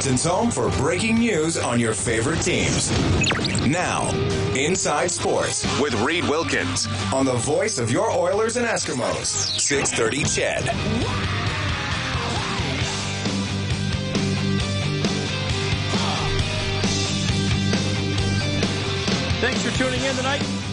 Edmonton's home for breaking news on your favorite teams. Now, Inside Sports with Reed Wilkins on the voice of your Oilers and Eskimos, 630 CHED. Thanks for tuning in tonight.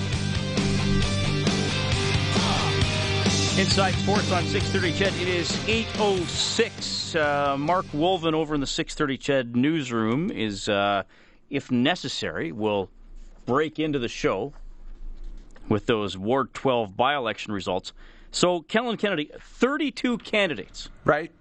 Inside Sports on 630 CHED. It is 8.06. Uh, Mark Wolven over in the 630 CHED newsroom is, uh, if necessary, will break into the show with those Ward 12 by-election results. So, Kellen Kennedy, 32 candidates. Right.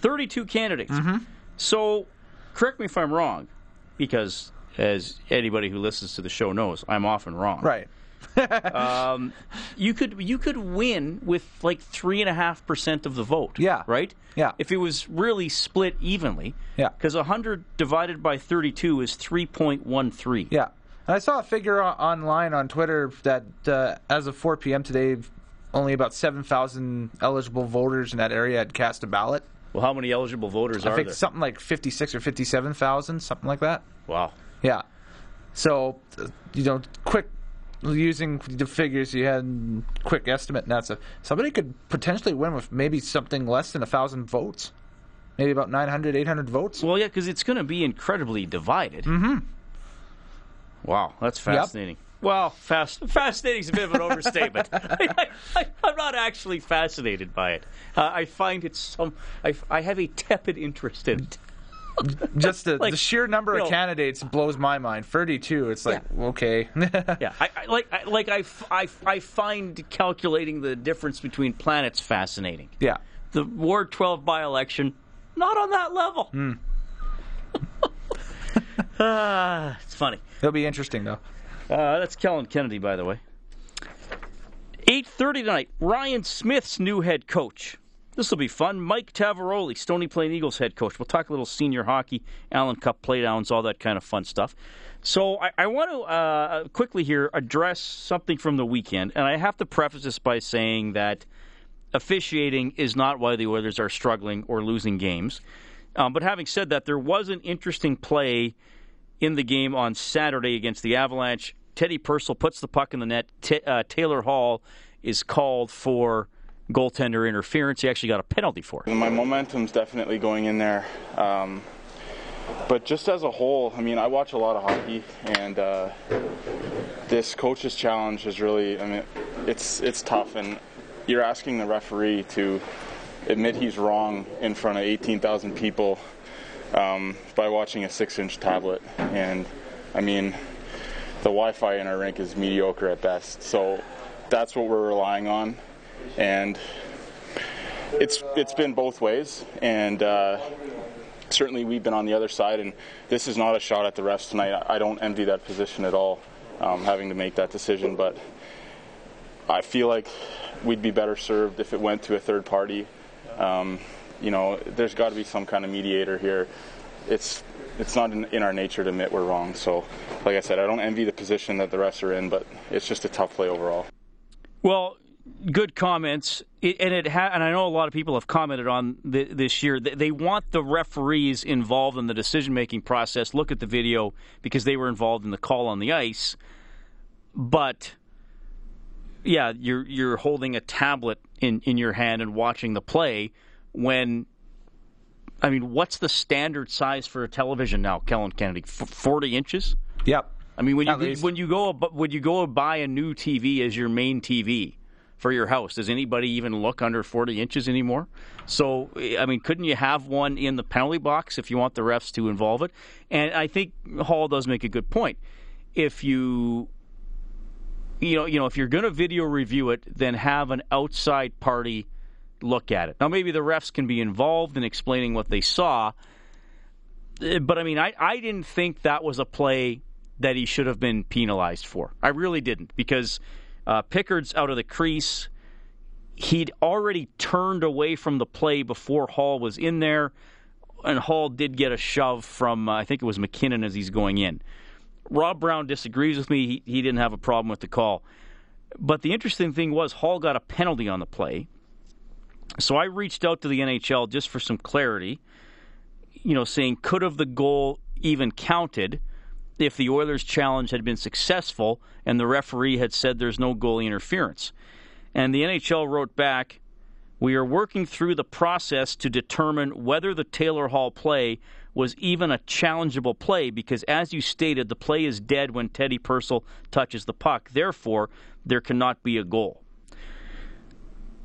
32 candidates. Mm-hmm. So, correct me if I'm wrong, because as anybody who listens to the show knows, I'm often wrong. Right. um, you could you could win with like three and a half percent of the vote. Yeah. Right. Yeah. If it was really split evenly. Yeah. Because hundred divided by thirty-two is three point one three. Yeah. And I saw a figure o- online on Twitter that uh, as of 4 p.m. today, only about 7,000 eligible voters in that area had cast a ballot. Well, how many eligible voters I are think there? something like 56 or 57,000, something like that. Wow. Yeah. So, uh, you know, quick using the figures you had, quick estimate, and that's a somebody could potentially win with maybe something less than a thousand votes, maybe about 900, 800 votes. Well, yeah, because it's going to be incredibly divided. Mm-hmm. Wow, that's fascinating. Well, fast, fascinating is a bit of an overstatement. I, am not actually fascinated by it. Uh, I find it some. I, I have a tepid interest in it. Just the, Like, the sheer number of candidates blows my mind. 32, it's like, okay. Yeah, I, I like I, like I, I I find calculating the difference between planets fascinating. yeah. The Ward 12 by-election, not on that level. Ah, it's funny. It'll be interesting, though. Uh, that's Kellen Kennedy, by the way. 8.30 tonight, Ryan Smyth's new head coach. This will be fun. Mike Tavaroli, Stony Plain Eagles head coach. We'll talk a little senior hockey, Allen Cup playdowns, all that kind of fun stuff. So I, I want to uh, quickly here address something from the weekend, and I have to preface this by saying that officiating is not why the Oilers are struggling or losing games. Um, but having said that, there was an interesting play in the game on Saturday against the Avalanche. Teddy Purcell puts the puck in the net. Ta uh, Taylor Hall is called for goaltender interference. He actually got a penalty for it. My momentum's definitely going in there. Um, but just as a whole, I mean, I watch a lot of hockey, and uh, this coach's challenge is really, I mean, it's it's tough, and you're asking the referee to admit he's wrong in front of 18,000 people um, by watching a six-inch tablet, and I mean, the Wi-Fi in our rink is mediocre at best, so that's what we're relying on, and it's it's been both ways, and uh, certainly we've been on the other side. And this is not a shot at the refs tonight. I don't envy that position at all, um, having to make that decision. But I feel like we'd be better served if it went to a third party. Um, you know, there's got to be some kind of mediator here. It's it's not in, in our nature to admit we're wrong. So, like I said, I don't envy the position that the refs are in, but it's just a tough play overall. Well, good comments, it, and it ha- and I know a lot of people have commented on th- this year. They, they want the referees involved in the decision making process. Look at the video because they were involved in the call on the ice, but yeah, you're you're holding a tablet in, in your hand and watching the play when. I mean, what's the standard size for a television now, Kellen Kennedy? F- Forty inches. Yep. I mean, when you when you go when you go buy a new TV as your main TV for your house, does anybody even look under 40 inches anymore? So, I mean, couldn't you have one in the penalty box if you want the refs to involve it? And I think Hall does make a good point. If you you know, you know, if you're going to video review it, then have an outside party look at it. Now, maybe the refs can be involved in explaining what they saw, uh, but I mean, I, I didn't think that was a play that he should have been penalized for. I really didn't because uh, Pickard's out of the crease. He'd already turned away from the play before Hall was in there, and Hall did get a shove from, uh, I think it was MacKinnon as he's going in. Rob Brown disagrees with me. He, he didn't have a problem with the call. But the interesting thing was Hall got a penalty on the play. So I reached out to the NHL just for some clarity. you know, saying could have the goal even counted if the Oilers' challenge had been successful and the referee had said there's no goalie interference. And the NHL wrote back, "We are working through the process to determine whether the Taylor Hall play was even a challengeable play because, as you stated, the play is dead when Teddy Purcell touches the puck. Therefore, there cannot be a goal."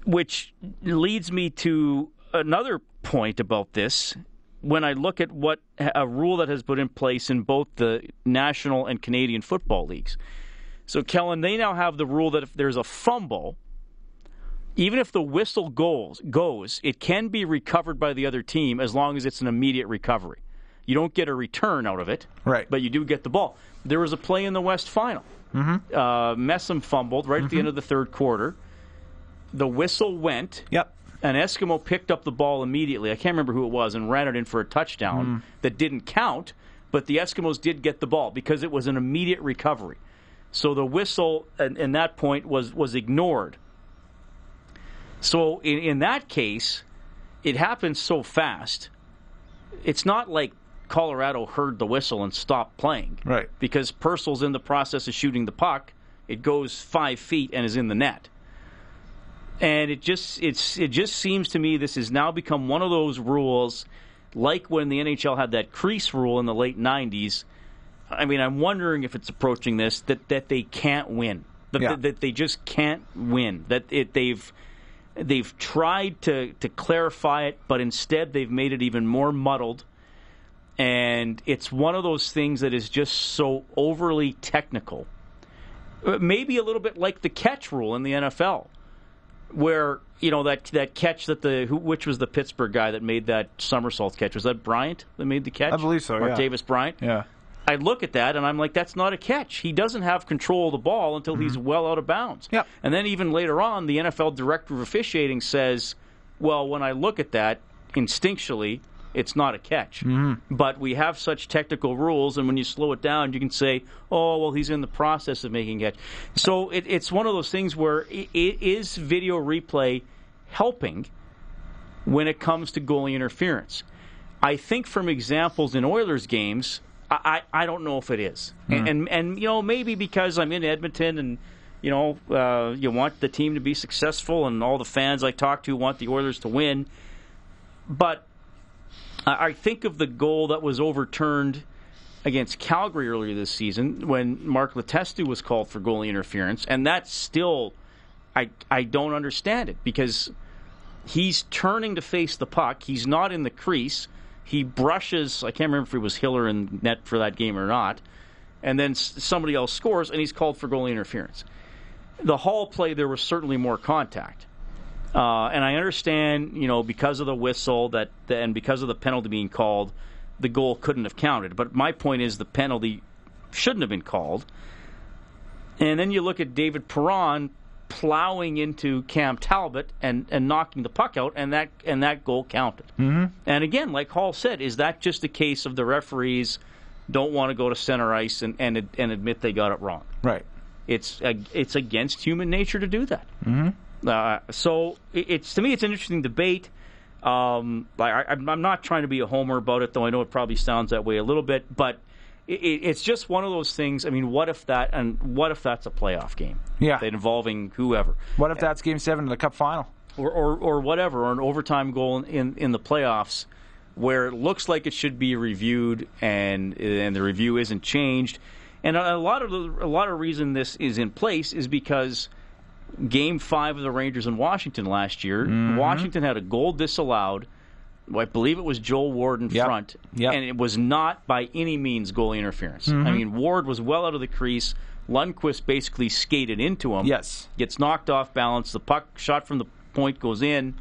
Which leads me to another point about this. When I look at what a rule that has put in place in both the National and Canadian football leagues. So, Kellen, they now have the rule that if there's a fumble, even if the whistle goes, goes, it can be recovered by the other team as long as it's an immediate recovery. You don't get a return out of it, Right. But you do get the ball. There was a play in the West Final. Mm-hmm. Uh, Messam fumbled right at the end of the third quarter. The whistle went. Yep. An Eskimo picked up the ball immediately. I can't remember who it was and ran it in for a touchdown hmm. that didn't count. But the Eskimos did get the ball because it was an immediate recovery. So the whistle in, in that point was was ignored. So in, in that case, it happened so fast. It's not like Colorado heard the whistle and stopped playing. Right. Because Purcell's in the process of shooting the puck. It goes five feet and is in the net. And it just it's it just seems to me this has now become one of those rules, like when the NHL had that crease rule in the late '90s. I mean, I'm wondering if it's approaching this that, that they can't win, that, Yeah. that they just can't win. That it, they've they've tried to to clarify it, but instead they've made it even more muddled. And it's one of those things that is just so overly technical. Uh, Maybe a little bit like the catch rule in the NFL, where you know that that catch that the who, which was the Pittsburgh guy that made that somersault catch was that Bryant that made the catch? I believe so, yeah. Martavis Bryant. Yeah. I look at that and I'm like, that's not a catch. He doesn't have control of the ball until he's mm-hmm. well out of bounds. Yep. And then even later on, the NFL director of officiating says, well, when I look at that instinctually, it's not a catch. But we have such technical rules, and when you slow it down, you can say, oh, well, he's in the process of making a catch. So it, it's one of those things where i it is video replay helping when it comes to goalie interference. I think from examples in Oilers games, I, I, I don't know if it is. And, and and you know maybe because I'm in Edmonton and you know uh, you want the team to be successful and all the fans I talk to want the Oilers to win, but I I think of the goal that was overturned against Calgary earlier this season when Mark Letestu was called for goalie interference, and that's still I I don't understand it because he's turning to face the puck. He's not in the crease. He brushes. I can't remember if it was Hiller in net for that game or not. And then somebody else scores, and he's called for goalie interference. The Hall play, there was certainly more contact. Uh, and I understand, you know, because of the whistle that, and because of the penalty being called, the goal couldn't have counted. But my point is, the penalty shouldn't have been called. And then you look at David Perron plowing into Cam Talbot and, and knocking the puck out, and that and that goal counted. Mm-hmm. And again, like Hall said, is that just a case of the referees don't want to go to center ice and and, and admit they got it wrong? Right. It's it's against human nature to do that. Mm-hmm. Uh, so it's to me, it's an interesting debate. Um, I, I'm I'm not trying to be a homer about it, though. I know it probably sounds that way a little bit, but it, it's just one of those things. I mean, what if that and what if that's a playoff game? Yeah. involving whoever, What if that's Game Seven of the Cup final? or or, or whatever, or an overtime goal in in the playoffs where it looks like it should be reviewed and and the review isn't changed. And a, a lot of the, a lot of reason this is in place is because Game Five of the Rangers in Washington last year, Mm-hmm. Washington had a goal disallowed. I believe it was Joel Ward in Yep. front, Yep. and it was not by any means goalie interference. Mm-hmm. I mean, Ward was well out of the crease. Lundqvist basically skated into him. Yes. gets knocked off balance. The puck shot from the point goes in,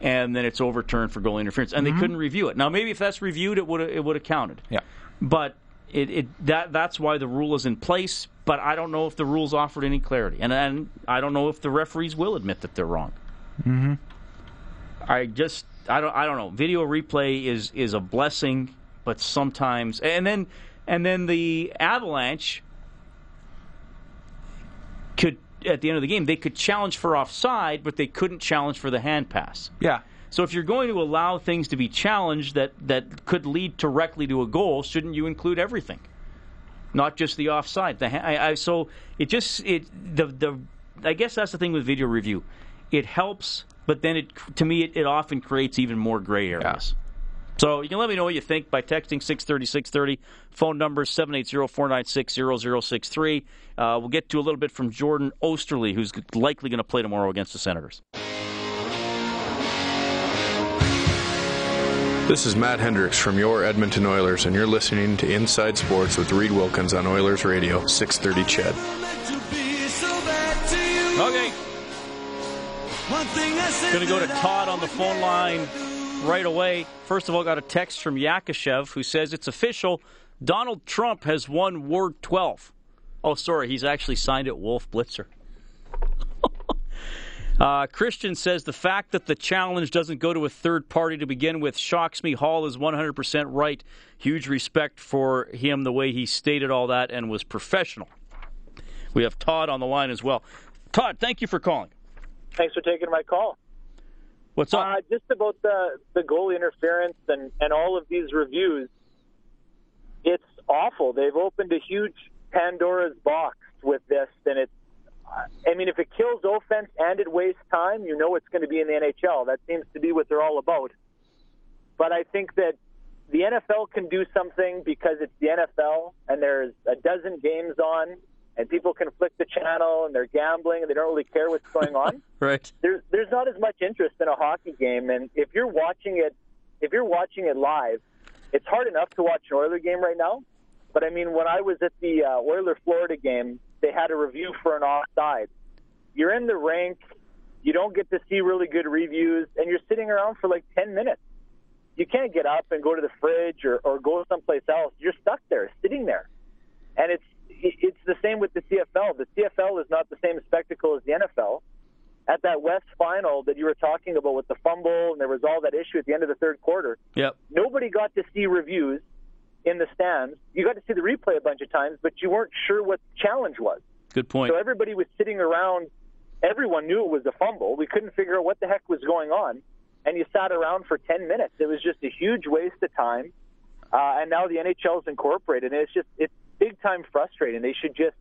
and then it's overturned for goalie interference. And they couldn't review it. Now, maybe if that's reviewed, it would it would have counted. Yeah. But it, it that that's why the rule is in place. But I don't know if the rules offered any clarity, and and I don't know if the referees will admit that they're wrong. Mm-hmm. I just I don't I don't know. Video replay is is a blessing, but sometimes and then and then the Avalanche could at the end of the game they could challenge for offside, but they couldn't challenge for the hand pass. Yeah. So if you're going to allow things to be challenged that, that could lead directly to a goal, shouldn't you include everything? Not just the offside. The, I, I, so it just it the the I guess that's the thing with video review. It helps, but then it to me it, it often creates even more gray areas. Yeah. So you can let me know what you think by texting 630 630. Phone number 780 496 0063. Uh, we'll get to a little bit from Jordan Oesterle, who's likely going to play tomorrow against the Senators. This is Matt Hendricks from your Edmonton Oilers, and you're listening to Inside Sports with Reed Wilkins on Oilers Radio, 630 CHED. Okay. Going to go to Todd on the phone line right away. First of all, got a text from Yakashev who says it's official. Donald Trump has won Ward 12. Oh, sorry, he's actually signed it Wolf Blitzer. Uh, Christian says the fact that the challenge doesn't go to a third party to begin with shocks me. Hall is 100% right. Huge respect for him, the way he stated all that and was professional. We have Todd on the line as well. Todd, thank you for calling. Thanks for taking my call. What's up? Uh, just about the, the goalie interference and, and all of these reviews. It's awful. They've opened a huge Pandora's box with this, and it's I mean, if it kills offense and it wastes time, you know it's going to be in the NHL. That seems to be what they're all about. But I think that the NFL can do something because it's the NFL and there's a dozen games on and people can flick the channel and they're gambling and they don't really care what's going on. right. There's there's not as much interest in a hockey game and if you're watching it if you're watching it live, it's hard enough to watch an Oiler game right now. But I mean, when I was at the uh, Oiler Florida game, they had a review for an offside. You're in the rink, you don't get to see really good reviews, and you're sitting around for like 10 minutes. You can't get up and go to the fridge or, or go someplace else. You're stuck there, sitting there. And it's it's the same with the CFL. The CFL is not the same spectacle as the NFL. At that West final that you were talking about with the fumble, and there was all that issue at the end of the third quarter. Yep. Nobody got to see reviews in the stands. You got to see the replay a bunch of times, but you weren't sure what the challenge was. Good point. So everybody was sitting around. Everyone knew it was a fumble. We couldn't figure out what the heck was going on, and you sat around for 10 minutes. It was just a huge waste of time. Uh, and now the NHL's incorporated, and it's just it's big time frustrating. They should just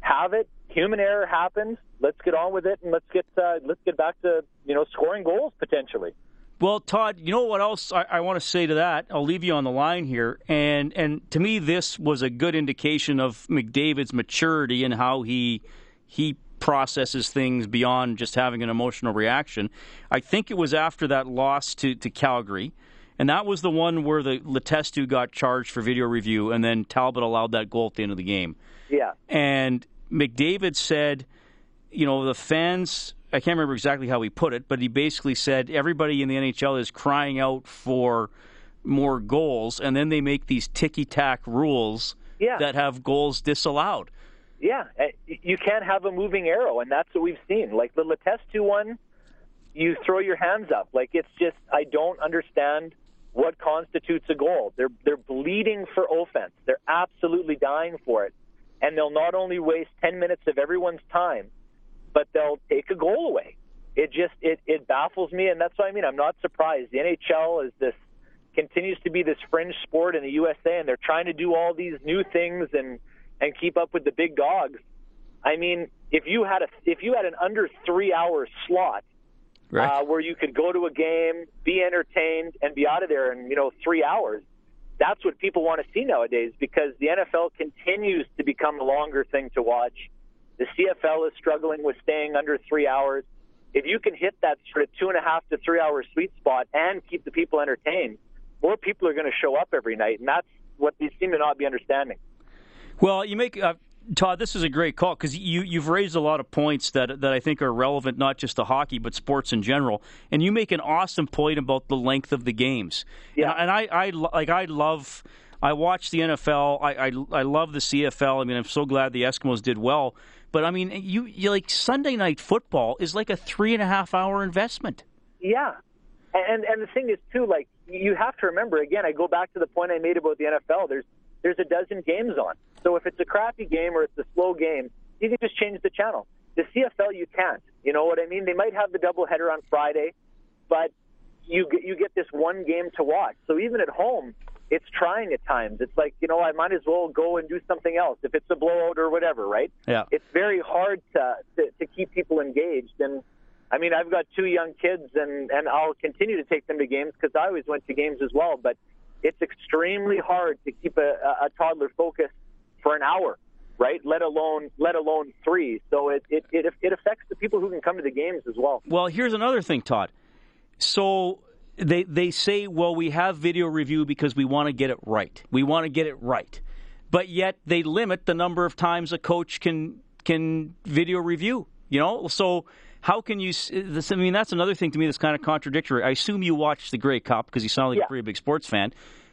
have it. Human error happens. Let's get on with it, and let's get uh, let's get back to you know scoring goals potentially. Well, Todd, you know what else I, I, want to say to that? I'll leave you on the line here, and and to me, this was a good indication of McDavid's maturity and how he he processes things beyond just having an emotional reaction. I think it was after that loss to, to Calgary, and that was the one where the Letestu got charged for video review, and then Talbot allowed that goal at the end of the game. Yeah, and McDavid said, you know, the fans I can't remember exactly how he put it, but he basically said everybody in the NHL is crying out for more goals, and then they make these ticky tack rules yeah. that have goals disallowed. Yeah, eh, you can't have a moving arrow, and that's what we've seen. Like the Letestu one, you throw your hands up. Like it's just I don't understand what constitutes a goal. They're they're bleeding for offense. They're absolutely dying for it, and they'll not only waste ten minutes of everyone's time but they'll take a goal away. It just it it baffles me, and that's what I mean. I'm not surprised. The NHL is this continues to be this fringe sport in the USA, and they're trying to do all these new things and and keep up with the big dogs. I mean, if you had a if you had an under three hour slot right. uh, where you could go to a game, be entertained, and be out of there in you know three hours, that's what people want to see nowadays because the NFL continues to become a longer thing to watch. The CFL is struggling with staying under three hours. If you can hit that sort of two and a half to three hour sweet spot and keep the people entertained, more people are going to show up every night, and that's what they seem to not be understanding. Well, you make uh, Todd. This is a great call because you you've raised a lot of points that that I think are relevant not just to hockey but sports in general. And you make an awesome point about the length of the games. Yeah, and, and I, I like I love. I watch the NFL. I, I I love the CFL. I mean, I'm so glad the Eskimos did well. But I mean, you, you like Sunday night football is like a three and a half hour investment. Yeah, and and the thing is too, like you have to remember again. I go back to the point I made about the NFL. There's there's a dozen games on. So if it's a crappy game or it's a slow game, you can just change the channel. The CFL you can't. You know what I mean? They might have the doubleheader on Friday, but you get you get this one game to watch. So even at home, it's trying at times. It's like you know I might as well go and do something else if it's a blowout or whatever, right? Yeah. It's very hard to to, to keep people engaged and. I mean, I've got two young kids, and and I'll continue to take them to games because I always went to games as well. But it's extremely hard to keep a, a toddler focused for an hour, right? Let alone let alone three. So it, it it it affects the people who can come to the games as well. Well, here's another thing, Todd. So they they say, well, we have video review because we want to get it right. We want to get it right, but yet they limit the number of times a coach can can video review. You know, so how can you? This, I mean, that's another thing to me that's kind of contradictory. I assume you watched the Grey Cup because you sound like Yeah. a pretty big sports fan.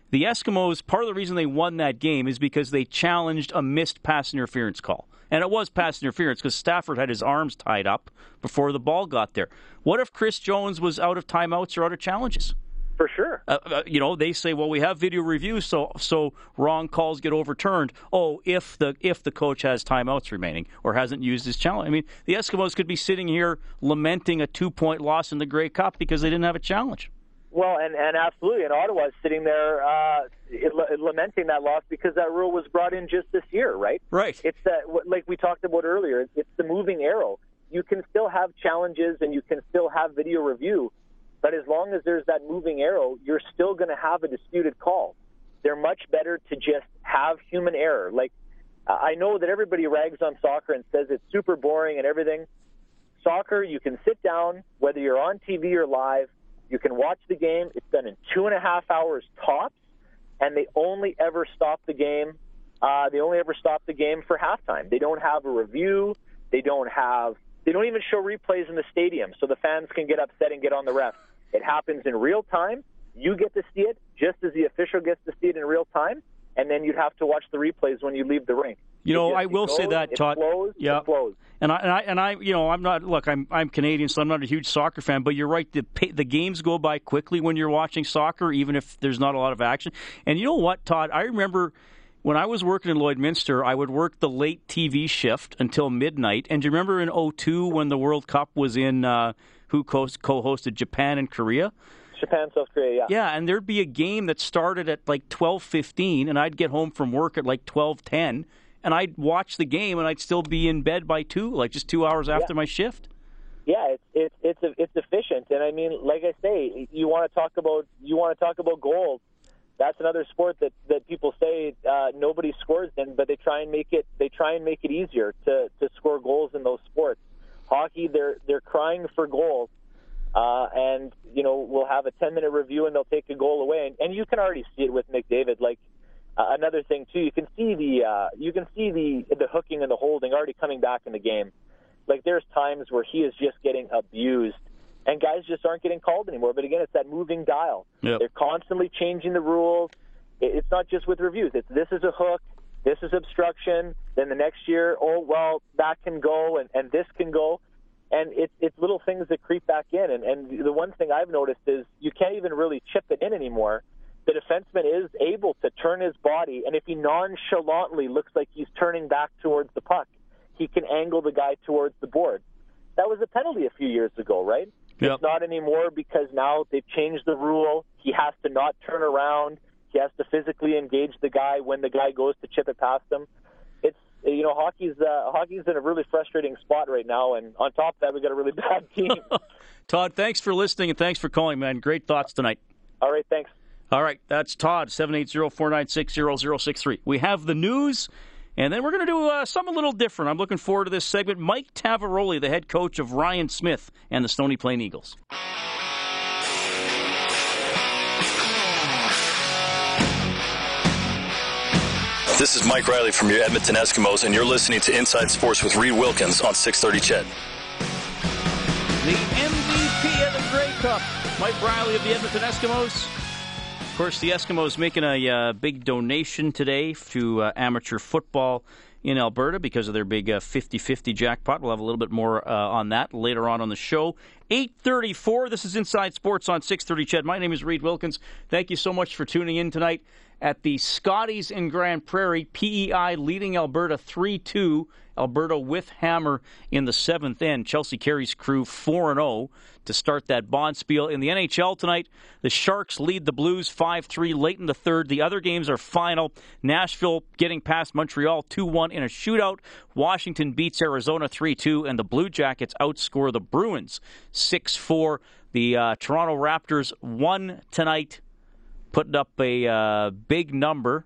The Eskimos, part of the reason they won that game is because they challenged a missed pass interference call. And it was pass interference because Stafford had his arms tied up before the ball got there. What if Chris Jones was out of timeouts or out of challenges? For sure. Uh, uh, you know, they say, well, we have video review, so so wrong calls get overturned. Oh, if the if the coach has timeouts remaining or hasn't used his challenge. I mean, the Eskimos could be sitting here lamenting a two point loss in the Grey Cup because they didn't have a challenge. Well, and, and absolutely, and Ottawa's sitting there uh, it- lamenting that loss because that rule was brought in just this year, right? Right. It's that, like we talked about earlier. It's the moving arrow. You can still have challenges and you can still have video review, but as long as there's that moving arrow, you're still going to have a disputed call. They're much better to just have human error. Like I know that everybody rags on soccer and says it's super boring and everything. Soccer, you can sit down, whether you're on TV or live, you can watch the game. It's done in two and a half hours tops, and they only ever stop the game. Uh, they only ever stop the game for halftime. They don't have a review. They don't have. They don't even show replays in the stadium, so the fans can get upset and get on the ref. It happens in real time. You get to see it just as the official gets to see it in real time, and then you'd have to watch the replays when you leave the rink. You know, I will it say goes, that, Todd. Flows, Yeah. And I, and I and I you know I'm not look I'm I'm Canadian so I'm not a huge soccer fan but you're right the pa- the games go by quickly when you're watching soccer even if there's not a lot of action and you know what Todd I remember when I was working in Lloydminster I would work the late TV shift until midnight and do you remember in 02 when the World Cup was in uh, who co- co-hosted Japan and Korea Japan, South Korea, yeah. yeah, and there'd be a game that started at like twelve fifteen, and I'd get home from work at like twelve ten, and I'd watch the game, and I'd still be in bed by two, like just two hours after my shift. Yeah, it's it's it's it's efficient, and I mean, like I say, you want to talk about you want to talk about goals. That's another sport that that people say uh, nobody scores in, but they try and make it they try and make it easier to to score goals in those sports. Hockey, they're they're crying for goals, uh, and you know we'll have a 10 minute review and they'll take a goal away, and, and you can already see it with McDavid. Like uh, another thing too, you can see the uh, you can see the the hooking and the holding already coming back in the game. Like there's times where he is just getting abused, and guys just aren't getting called anymore. But again, it's that moving dial. Yep. They're constantly changing the rules. It's not just with reviews. It's this is a hook, this is obstruction. Then the next year, oh well, that can go, and, and this can go. And it's it's little things that creep back in. And, and the one thing I've noticed is you can't even really chip it in anymore. The defenseman is able to turn his body, and if he nonchalantly looks like he's turning back towards the puck, he can angle the guy towards the board. That was a penalty a few years ago, right? Yep. It's not anymore because now they've changed the rule. He has to not turn around. He has to physically engage the guy when the guy goes to chip it past him. It's you know hockey's uh, hockey's in a really frustrating spot right now, and on top of that, we got a really bad team. Todd, thanks for listening and thanks for calling, man. Great thoughts tonight. All right, thanks. All right, that's Todd, 780-496-0063. We have the news, and then we're going to do uh, something a little different. I'm looking forward to this segment. Mike Tavaroli, the head coach of Ryan Smyth and the Stony Plain Eagles. This is Mike Reilly from your Edmonton Eskimos, and you're listening to Inside Sports with Reed Wilkins on 630 CHED. The MVP of the Grey Cup, Mike Reilly of the Edmonton Eskimos. Course, the Eskimos making a uh, big donation today to uh, amateur football in Alberta because of their big uh, 50-50 jackpot. We'll have a little bit more uh, on that later on on the show. 8:34. This is Inside Sports on 630 CHED, My name is Reed Wilkins. Thank you so much for tuning in tonight. at the Scotties in Grande Prairie. PEI leading Alberta 3 2. Alberta with hammer in the seventh end. Chelsea Carey's crew 4 0 to start that bonspiel. In the NHL tonight, the Sharks lead the Blues 5 3 late in the third. The other games are final. Nashville getting past Montreal 2 1 in a shootout. Washington beats Arizona 3 2, and the Blue Jackets outscore the Bruins 6 4. The uh, Toronto Raptors won tonight, putting up a uh, big number.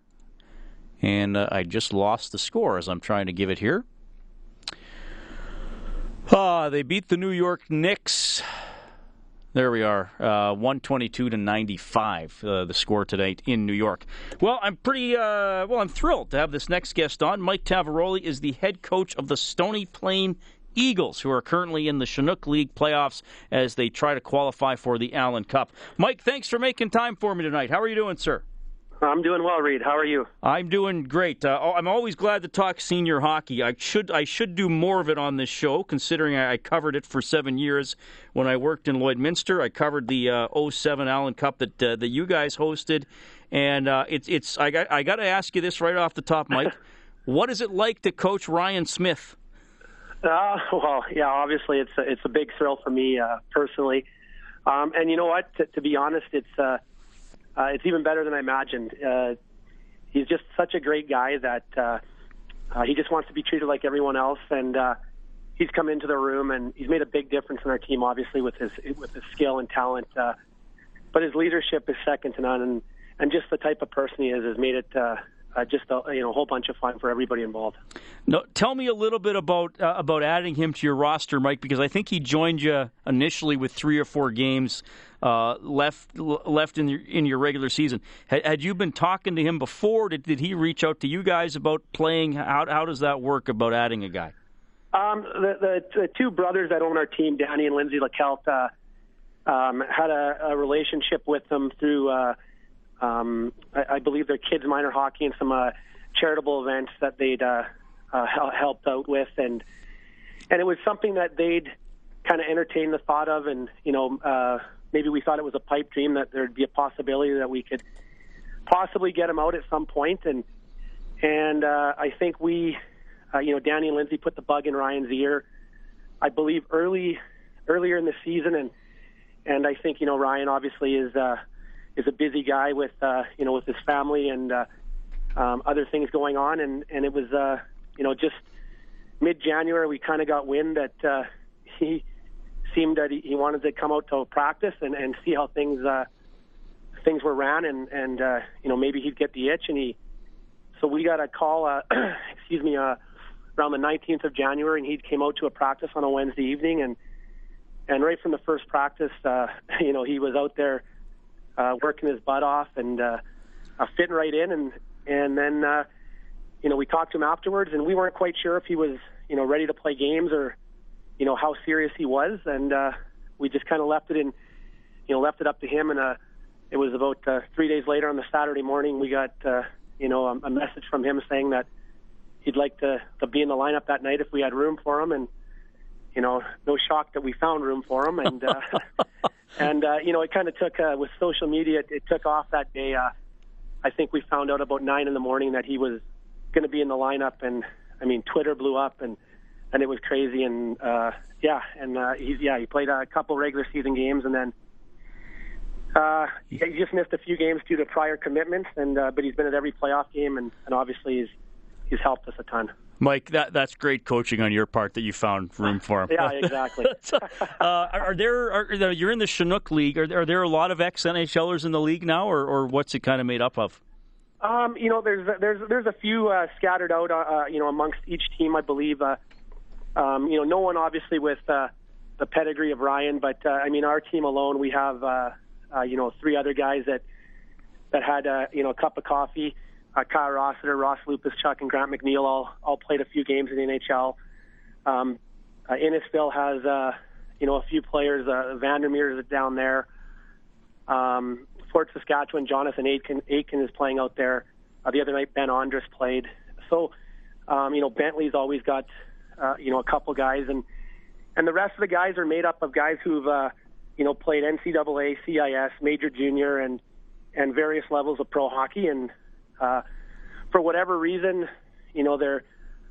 And uh, I just lost the score as I'm trying to give it here. Ah, they beat the New York Knicks. There we are, uh, 122 to 95, uh, the score tonight in New York. Well, I'm pretty, uh, well, I'm thrilled to have this next guest on. Mike Tavaroli is the head coach of the Stony Plain Eagles, who are currently in the Chinook League playoffs as they try to qualify for the Allen Cup. Mike, thanks for making time for me tonight. How are you doing, sir? I'm doing well, Reed. How are you? I'm doing great. Uh, I'm always glad to talk senior hockey. I should I should do more of it on this show, considering I covered it for seven years when I worked in Lloydminster. I covered the uh, 07 Allen Cup that uh, that you guys hosted, and uh, it's it's I got I got to ask you this right off the top, Mike. what is it like to coach Ryan Smyth? Uh, well, yeah, obviously it's a, it's a big thrill for me uh, personally, um, and you know what? To, to be honest, it's uh, it's even better than I imagined. Uh, he's just such a great guy that uh, uh, he just wants to be treated like everyone else, and uh, he's come into the room and he's made a big difference in our team, obviously with his with his skill and talent. Uh, but his leadership is second to none, and and just the type of person he is has made it. Uh, uh, just a you know a whole bunch of fun for everybody involved. No, tell me a little bit about uh, about adding him to your roster, Mike, because I think he joined you initially with three or four games uh, left left in your, in your regular season. Had, had, you been talking to him before? Did, did he reach out to you guys about playing? How how does that work about adding a guy? Um, the, the, the two brothers that own our team, Danny and Lindsay LeKelt, uh, um, had a, a relationship with them through. Um, I, I believe their kids minor hockey and some uh, charitable events that they'd uh, uh, helped out with, and and it was something that they'd kind of entertained the thought of, and you know, uh, maybe we thought it was a pipe dream that there'd be a possibility that we could possibly get him out at some point, and and uh, I think we, uh, you know, Danny and Lindsay put the bug in Ryan's ear, I believe early earlier in the season, and and I think you know Ryan obviously is. Uh, is a busy guy with uh, you know with his family and uh, um, other things going on, and and it was uh, you know just mid January we kind of got wind that uh, he seemed that he, wanted to come out to practice and and see how things uh, things were ran, and and uh, you know maybe he'd get the itch, and he so we got a call uh, excuse me uh, around the 19th of January, and he came out to a practice on a Wednesday evening, and and right from the first practice, uh, you know he was out there uh, working his butt off and uh, uh, fitting right in. And and then uh, you know we talked to him afterwards, and we weren't quite sure if he was you know ready to play games or you know how serious he was, and uh, we just kind of left it in you know left it up to him. And uh, it was about uh, three days later on the Saturday morning we got uh, you know a, a message from him saying that he'd like to, to be in the lineup that night if we had room for him and you know no shock that we found room for him and uh, and uh, you know, it kind of took uh, with social media. It, it took off that day. Uh, I think we found out about nine in the morning that he was going to be in the lineup, and I mean, Twitter blew up, and and it was crazy. And uh, yeah, and uh, he's yeah, he played a couple regular season games, and then uh, he just missed a few games due to prior commitments. And uh, but he's been at every playoff game, and, and obviously he's he's helped us a ton. Mike, that that's great coaching on your part that you found room for him. yeah, exactly. uh, are there? Are, you're in the Chinook League. Are, are there a lot of ex NHLers in the league now, or, or what's it kind of made up of? Um, you know, there's there's there's a few uh, scattered out, uh, uh, you know, amongst each team. I believe. Uh, um, you know, no one obviously with uh, the pedigree of Ryan, but uh, I mean, our team alone, we have uh, uh, you know three other guys that that had uh, you know a cup of coffee uh, Kyle Rossiter, Ross Lupaschuk, and Grant McNeil all all played a few games in the NHL. Um, uh, Innisfail has uh, you know a few players. Uh, Vandermeer is down there. Um, Fort Saskatchewan, Jonathan Aitken, Aitken is playing out there. Uh, the other night, Ben Andrus played. So, um, you know, Bentley's always got uh, you know a couple guys, and and the rest of the guys are made up of guys who've uh, you know played NCAA, CIS, Major Junior, and and various levels of pro hockey, and Uh, for whatever reason, you know, their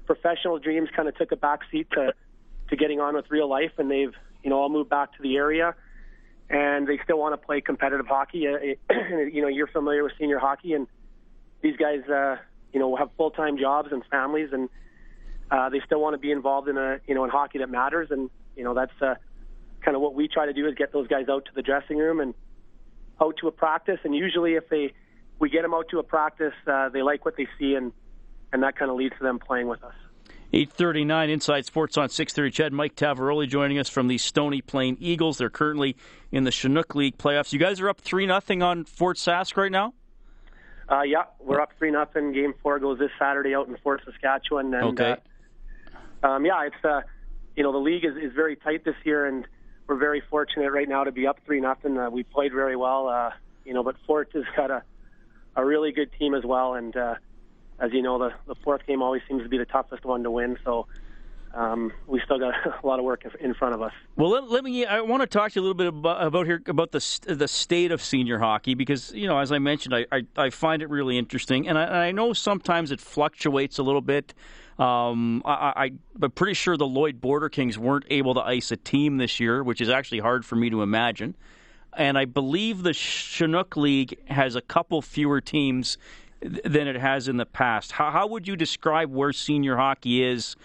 professional dreams kind of took a backseat to to getting on with real life, and they've you know all moved back to the area, and they still want to play competitive hockey. Uh, you know, you're familiar with senior hockey, and these guys, uh, you know, have full time jobs and families, and uh, they still want to be involved in a you know in hockey that matters, and you know that's uh, kind of what we try to do is get those guys out to the dressing room and out to a practice, and usually if they we get them out to a practice, uh, they like what they see, and and that kind of leads to them playing with us. 839 Inside Sports on 630. CHED Mike Tavaroli joining us from the Stony Plain Eagles. They're currently in the Chinook League playoffs. You guys are up 3 nothing on Fort Sask right now? Uh, yeah, we're up 3 nothing. Game four goes this Saturday out in Fort Saskatchewan. And, okay. Uh, um, yeah, it's, uh, you know, the league is, is very tight this year, and we're very fortunate right now to be up 3 nothing. Uh, we played very well, uh, you know, but Fort has got a, a really good team as well, and, uh, as you know, the the fourth game always seems to be the toughest one to win. So um, we still got a lot of work in front of us. Well, let, let, me. I want to talk to you a little bit about, about here about the the state of senior hockey because you know, as I mentioned, I I, I find it really interesting, and I, I, know sometimes it fluctuates a little bit. Um, I, I, am pretty sure the Lloyd Border Kings weren't able to ice a team this year, which is actually hard for me to imagine. And I believe the Chinook League has a couple fewer teams than it has in the past. How, how would you describe where senior hockey is?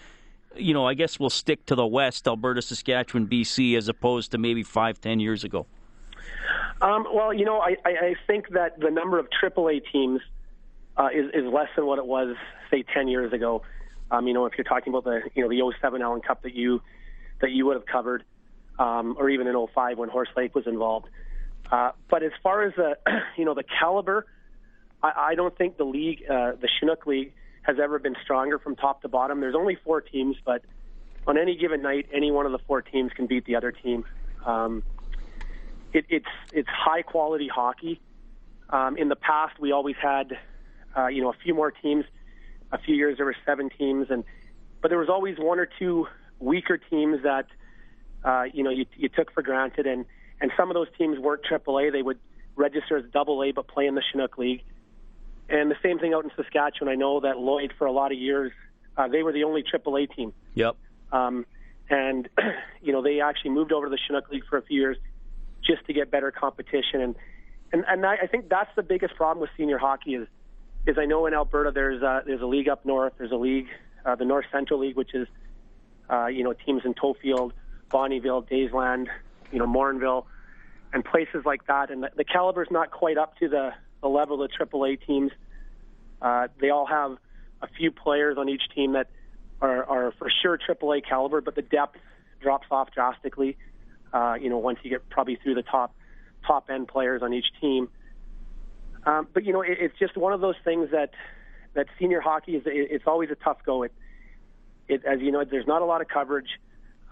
You know, I guess we'll stick to the West, Alberta, Saskatchewan, BC, as opposed to maybe five, ten years ago. Um, well, you know, I, I think that the number of AAA teams uh, is, is less than what it was, say, ten years ago. Um, you know, if you're talking about the you know the 07 Allen Cup that you that you would have covered, um, or even in 05 when Horse Lake was involved. Uh, but as far as the you know the caliber I, I don't think the league, uh, the Chinook League, has ever been stronger from top to bottom. There's only four teams, but on any given night, any one of the four teams can beat the other team. Um, it, it's it's high quality hockey. Um, in the past, we always had, uh, you know, a few more teams. A few years there were seven teams, and but there was always one or two weaker teams that, uh, you know, you, you took for granted, and and some of those teams weren't AAA. They would register as Double A but play in the Chinook League. And the same thing out in Saskatchewan. I know that Lloyd, for a lot of years, uh, they were the only AAA team. Yep. Um, and you know they actually moved over to the Chinook League for a few years just to get better competition. And and and I, I think that's the biggest problem with senior hockey is is I know in Alberta there's a, there's a league up north. There's a league, uh, the North Central League, which is uh, you know teams in Tofield, Bonnyville, Daysland, you know Morinville, and places like that. And the, the caliber's not quite up to the the level of AAA teams. Uh, they all have a few players on each team that are, are for sure AAA caliber, but the depth drops off drastically. Uh, you know, once you get probably through the top top end players on each team. Um, but you know, it, it's just one of those things that that senior hockey is. It, it's always a tough go. It, it as you know, there's not a lot of coverage.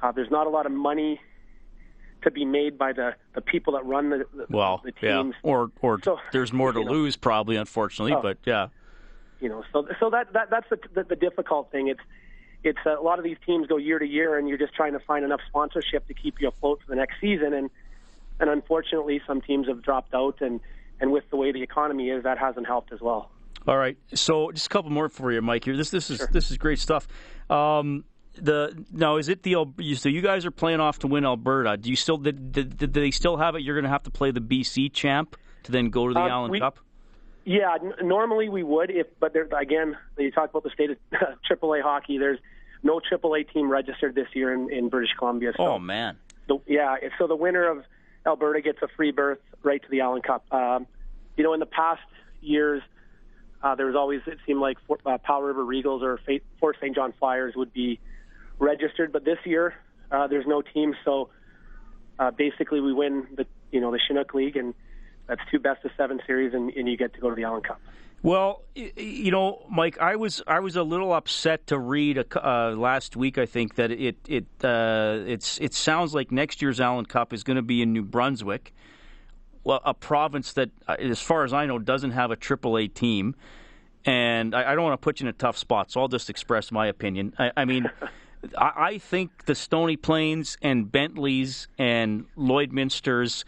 Uh, there's not a lot of money to be made by the, the people that run the, the well, the teams. Yeah. Or or so, there's more to lose probably, unfortunately. Oh, but yeah, you know, so so that, that that's the, the the difficult thing. It's it's a lot of these teams go year to year, and you're just trying to find enough sponsorship to keep you afloat for the next season. And and unfortunately, some teams have dropped out, and and with the way the economy is, that hasn't helped as well. All right, so just a couple more for you, Mike. Here, this this is sure. this is great stuff. Um, the now is it the so you guys are playing off to win Alberta? Do you still did, did, did they still have it? You're going to have to play the BC champ to then go to the um, Allen we, Cup. Yeah, n- normally we would if, but there, again, you talk about the state of AAA hockey. There's no AAA team registered this year in, in British Columbia. So oh man. The, yeah, so the winner of Alberta gets a free berth right to the Allen Cup. Um, you know, in the past years, uh, there was always it seemed like for, uh, Powell River Regals or Fort St. John Flyers would be registered, but this year uh, there's no team, so uh, basically we win the you know the Chinook League, and that's two best of seven series, and, and you get to go to the Allen Cup. Well, you know, Mike, I was I was a little upset to read a, uh, last week. I think that it it uh, it's it sounds like next year's Allen Cup is going to be in New Brunswick, well, a province that, uh, as far as I know, doesn't have a AAA team. And I, I don't want to put you in a tough spot, so I'll just express my opinion. I, I mean. I think the Stony Plains and Bentleys and Lloydminsters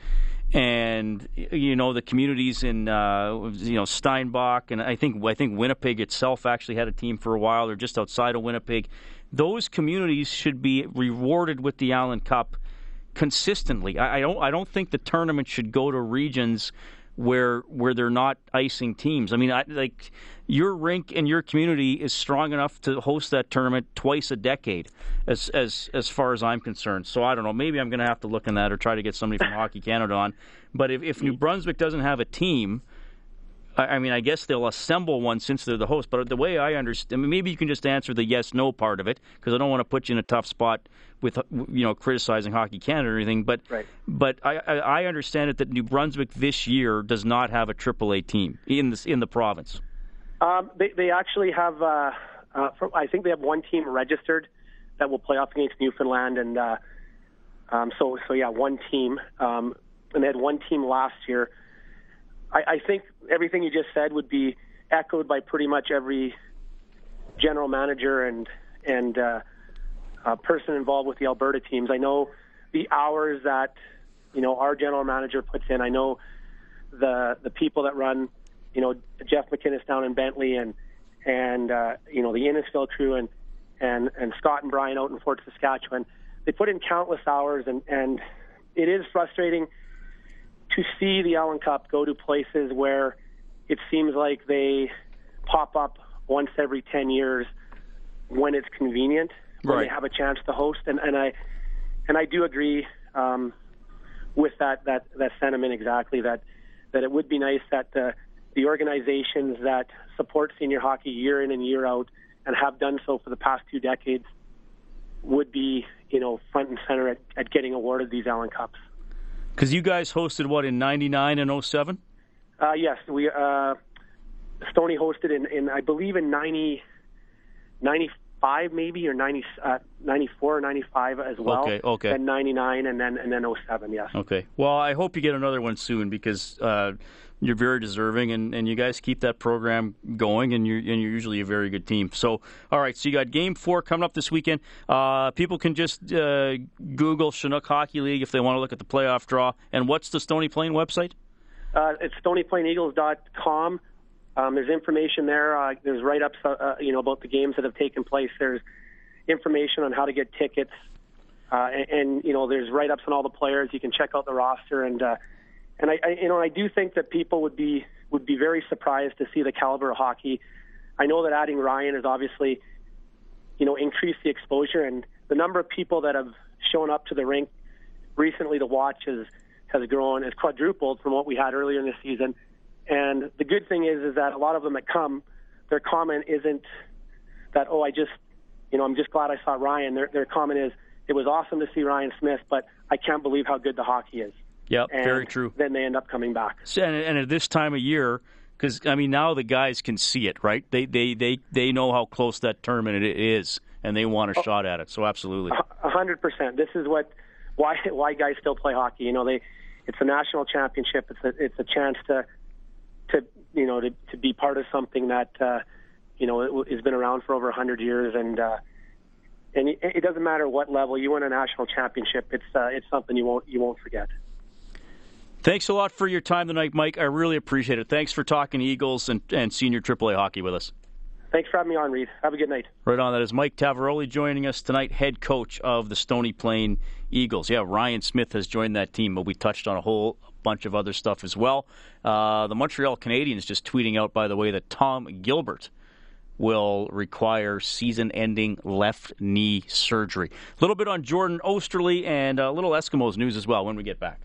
and you know the communities in uh, you know Steinbach and I think I think Winnipeg itself actually had a team for a while. They're just outside of Winnipeg. Those communities should be rewarded with the Allen Cup consistently. I, I don't I don't think the tournament should go to regions where where they're not icing teams. I mean, I, like your rink and your community is strong enough to host that tournament twice a decade, as as as far as I'm concerned. So I don't know. Maybe I'm going to have to look in that or try to get somebody from Hockey Canada on. But if, if New Brunswick doesn't have a team, I, mean, I guess they'll assemble one since they're the host. But the way I understand, maybe you can just answer the yes no part of it because I don't want to put you in a tough spot with you know criticizing Hockey Canada or anything. But right. but I, I understand it that New Brunswick this year does not have a AAA team in the in the province. Um, they they actually have. Uh, uh, for, I think they have one team registered that will play off against Newfoundland, and uh, um, so so yeah, one team. Um, and they had one team last year. I, I think everything you just said would be echoed by pretty much every general manager and and uh, uh, person involved with the Alberta teams. I know the hours that you know our general manager puts in. I know the the people that run, you know, Jeff McInnes down in Bentley and and uh, you know the Innisfail crew and and and Scott and Brian out in Fort Saskatchewan. They put in countless hours and and it is frustrating to see the Allen Cup go to places where it seems like they pop up once every 10 years when it's convenient, when Right. they have a chance to host. And, and I and I do agree um, with that, that that sentiment exactly that that it would be nice that the the organizations that support senior hockey year in and year out and have done so for the past two decades would be you know front and center at, at getting awarded these Allen Cups. Because you guys hosted what in '99 and 07? Uh, yes, we uh, Stony hosted in, in I believe in 90, 95 maybe or 90, uh, 94 or 95 as well. Okay, okay. Then 99 and then and then 07, yes. Okay. Well, I hope you get another one soon because uh, you're very deserving, and, and you guys keep that program going, and you're and you're usually a very good team. So, all right. So you got Game Four coming up this weekend. Uh, people can just uh, Google Chinook Hockey League if they want to look at the playoff draw. And what's the Stony Plain website? Uh, it's StonyPlainEagles.com. Um, there's information there. Uh, there's write-ups, uh, uh, you know, about the games that have taken place. There's information on how to get tickets, uh, and, and you know, there's write-ups on all the players. You can check out the roster, and uh, and I, I, you know, I do think that people would be would be very surprised to see the caliber of hockey. I know that adding Ryan has obviously, you know, increased the exposure, and the number of people that have shown up to the rink recently to watch has has grown, has quadrupled from what we had earlier in the season. And the good thing is, is that a lot of them that come, their comment isn't that oh, I just, you know, I'm just glad I saw Ryan. Their their comment is, it was awesome to see Ryan Smyth, but I can't believe how good the hockey is. Yep, very true. Then they end up coming back. So, and, and at this time of year, because I mean now the guys can see it, right? They they they they know how close that tournament is, and they want a shot at it. So absolutely. A hundred percent. This is what why why guys still play hockey. You know, they it's a national championship. It's a it's a chance to to you know to to be part of something that uh, you know has been around for over a hundred years, and uh, and it, it doesn't matter what level you win a national championship. It's uh, it's something you won't you won't forget. Thanks a lot for your time tonight, Mike. I really appreciate it. Thanks for talking Eagles and, and senior AAA hockey with us. Thanks for having me on, Reid. Have a good night. Right on. That is Mike Tavaroli joining us tonight, head coach of the Stony Plain Eagles. Yeah, Ryan Smyth has joined that team, but we touched on a whole bunch of other stuff as well. Uh, the Montreal Canadiens just tweeting out, by the way, that Tom Gilbert will require season ending left knee surgery. A little bit on Jordan Oesterle and a little Eskimos news as well when we get back.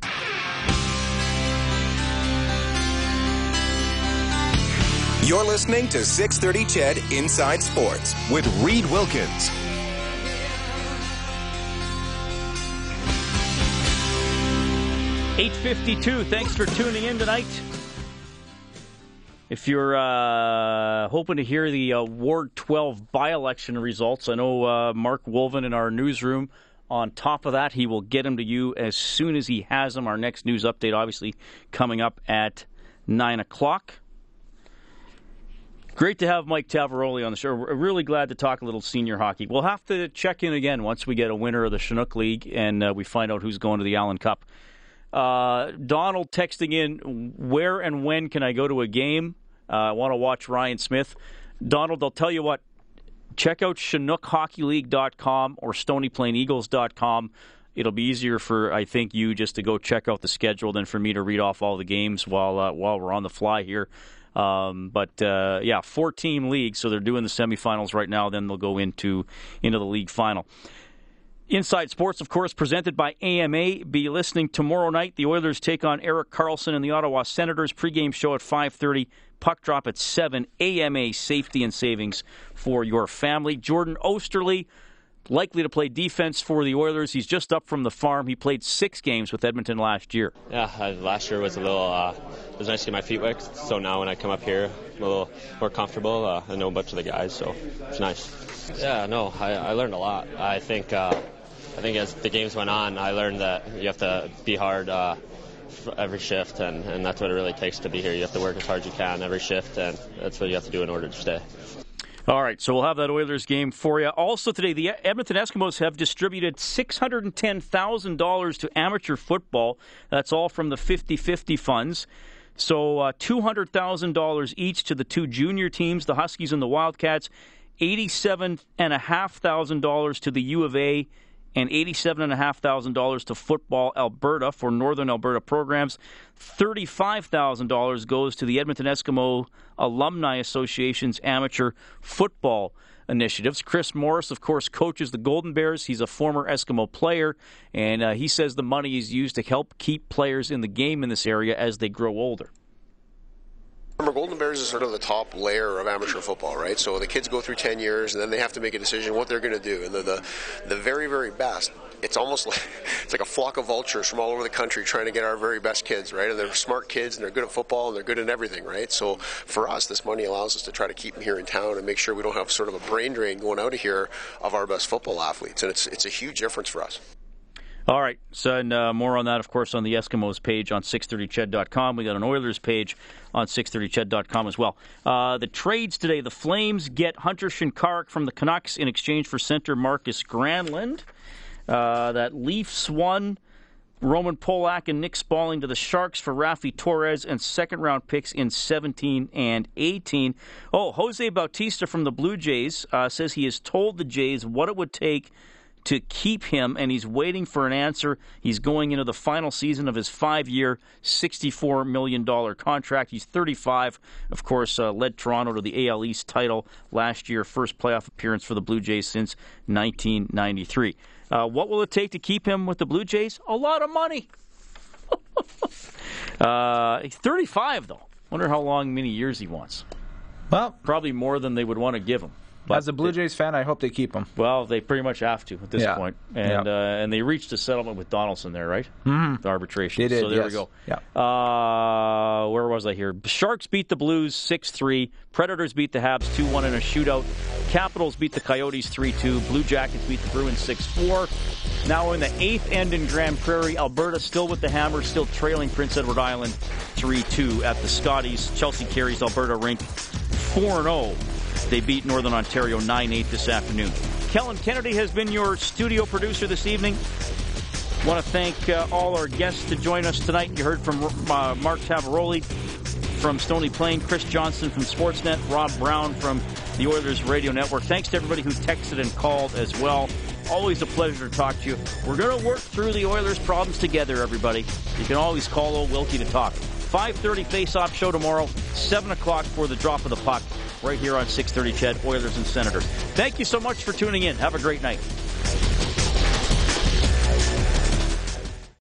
You're listening to 630 CHED Inside Sports with Reid Wilkins. Eight fifty-two. Thanks for tuning in tonight. If you're uh, hoping to hear the uh, Ward 12 by-election results, I know uh, Mark Wolven in our newsroom. On top of that, he will get them to you as soon as he has them. Our next news update, obviously, coming up at nine o'clock. Great to have Mike Tavaroli on the show. We're really glad to talk a little senior hockey. We'll have to check in again once we get a winner of the Chinook League and uh, we find out who's going to the Allen Cup. Uh, Donald texting in, where and when can I go to a game? Uh, I want to watch Ryan Smyth. Donald, I'll tell you what, check out ChinookHockeyLeague.com or StonyPlainEagles.com. It'll be easier for I think you just to go check out the schedule than for me to read off all the games while uh, while we're on the fly here. Um, but uh, yeah, 14 leagues, so they're doing the semifinals right now. Then they'll go into into the league final. Inside Sports, of course, presented by AMA. Be listening tomorrow night. The Oilers take on Erik Karlsson and the Ottawa Senators. Pregame show at 5:30. Puck drop at 7. AMA safety and savings for your family. Jordan Oesterle likely to play defense for the Oilers. He's just up from the farm. He played six games with Edmonton last year. Yeah, uh, last year was a little. Uh, it was nice to get my feet wet. So now when I come up here, I'm a little more comfortable. Uh, I know a bunch of the guys, so it's nice. Yeah, no, I, I learned a lot. I think. Uh, I think as the games went on, I learned that you have to be hard uh, every shift, and, and that's what it really takes to be here. You have to work as hard as you can every shift, and that's what you have to do in order to stay. All right, so we'll have that Oilers game for you. Also today, the Edmonton Eskimos have distributed $610,000 to amateur football. That's all from the 50-50 funds. So uh, $200,000 each to the two junior teams, the Huskies and the Wildcats. $87,500 to the U of A and $87,500 to Football Alberta for Northern Alberta programs. $35,000 goes to the Edmonton Eskimo Alumni Association's amateur football initiatives. Chris Morris, of course, coaches the Golden Bears. He's a former Eskimo player, and uh, he says the money is used to help keep players in the game in this area as they grow older. Remember, Golden Bears is sort of the top layer of amateur football, right? So the kids go through 10 years, and then they have to make a decision what they're going to do. And the, the, the very, very best, it's almost like it's like a flock of vultures from all over the country trying to get our very best kids, right? And they're smart kids, and they're good at football, and they're good at everything, right? So for us, this money allows us to try to keep them here in town and make sure we don't have sort of a brain drain going out of here of our best football athletes. And it's, it's a huge difference for us. All right. So, and uh, more on that, of course, on the Eskimos page on 630ched.com. We got an Oilers page on 630ched.com as well. Uh, the trades today the Flames get Hunter Shinkaruk from the Canucks in exchange for center Marcus Granlund. Uh, that Leafs won Roman Polak and Nick Spaling to the Sharks for Raffi Torres and second round picks in 17 and 18. Oh, Jose Bautista from the Blue Jays uh, says he has told the Jays what it would take to keep him, and he's waiting for an answer. He's going into the final season of his five year, $64 million contract. He's 35, of course, uh, led Toronto to the AL East title last year, first playoff appearance for the Blue Jays since 1993. Uh, what will it take to keep him with the Blue Jays? A lot of money. uh, he's 35, though. Wonder how long, many years he wants. Well, probably more than they would want to give him. But As a Blue Jays fan, I hope they keep him. Well, they pretty much have to at this yeah. point. and yeah. uh, and they reached a settlement with Donaldson there, right? Mm-hmm. The arbitration. They did. So there yes. we go. Yeah. Uh, where was I here? Sharks beat the Blues six three. Predators beat the Habs two one in a shootout. Capitals beat the Coyotes three two. Blue Jackets beat the Bruins six four. Now in the eighth end in Grande Prairie, Alberta still with the hammer, still trailing Prince Edward Island three two at the Scotties. Chelsea Carey's Alberta four zero oh. They beat Northern Ontario 9 8 this afternoon. Kellen Kennedy has been your studio producer this evening. Want to thank uh, all our guests to join us tonight. You heard from uh, Mark Tavaroli from Stony Plain, Chris Johnson from Sportsnet, Rob Brown from the Oilers Radio Network. Thanks to everybody who texted and called as well. Always a pleasure to talk to you. We're going to work through the Oilers' problems together, everybody. You can always call old Wilkie to talk. 5.30 face-off show tomorrow, 7 o'clock for the drop of the puck right here on 630 CHED Oilers and Senators. Thank you so much for tuning in. Have a great night.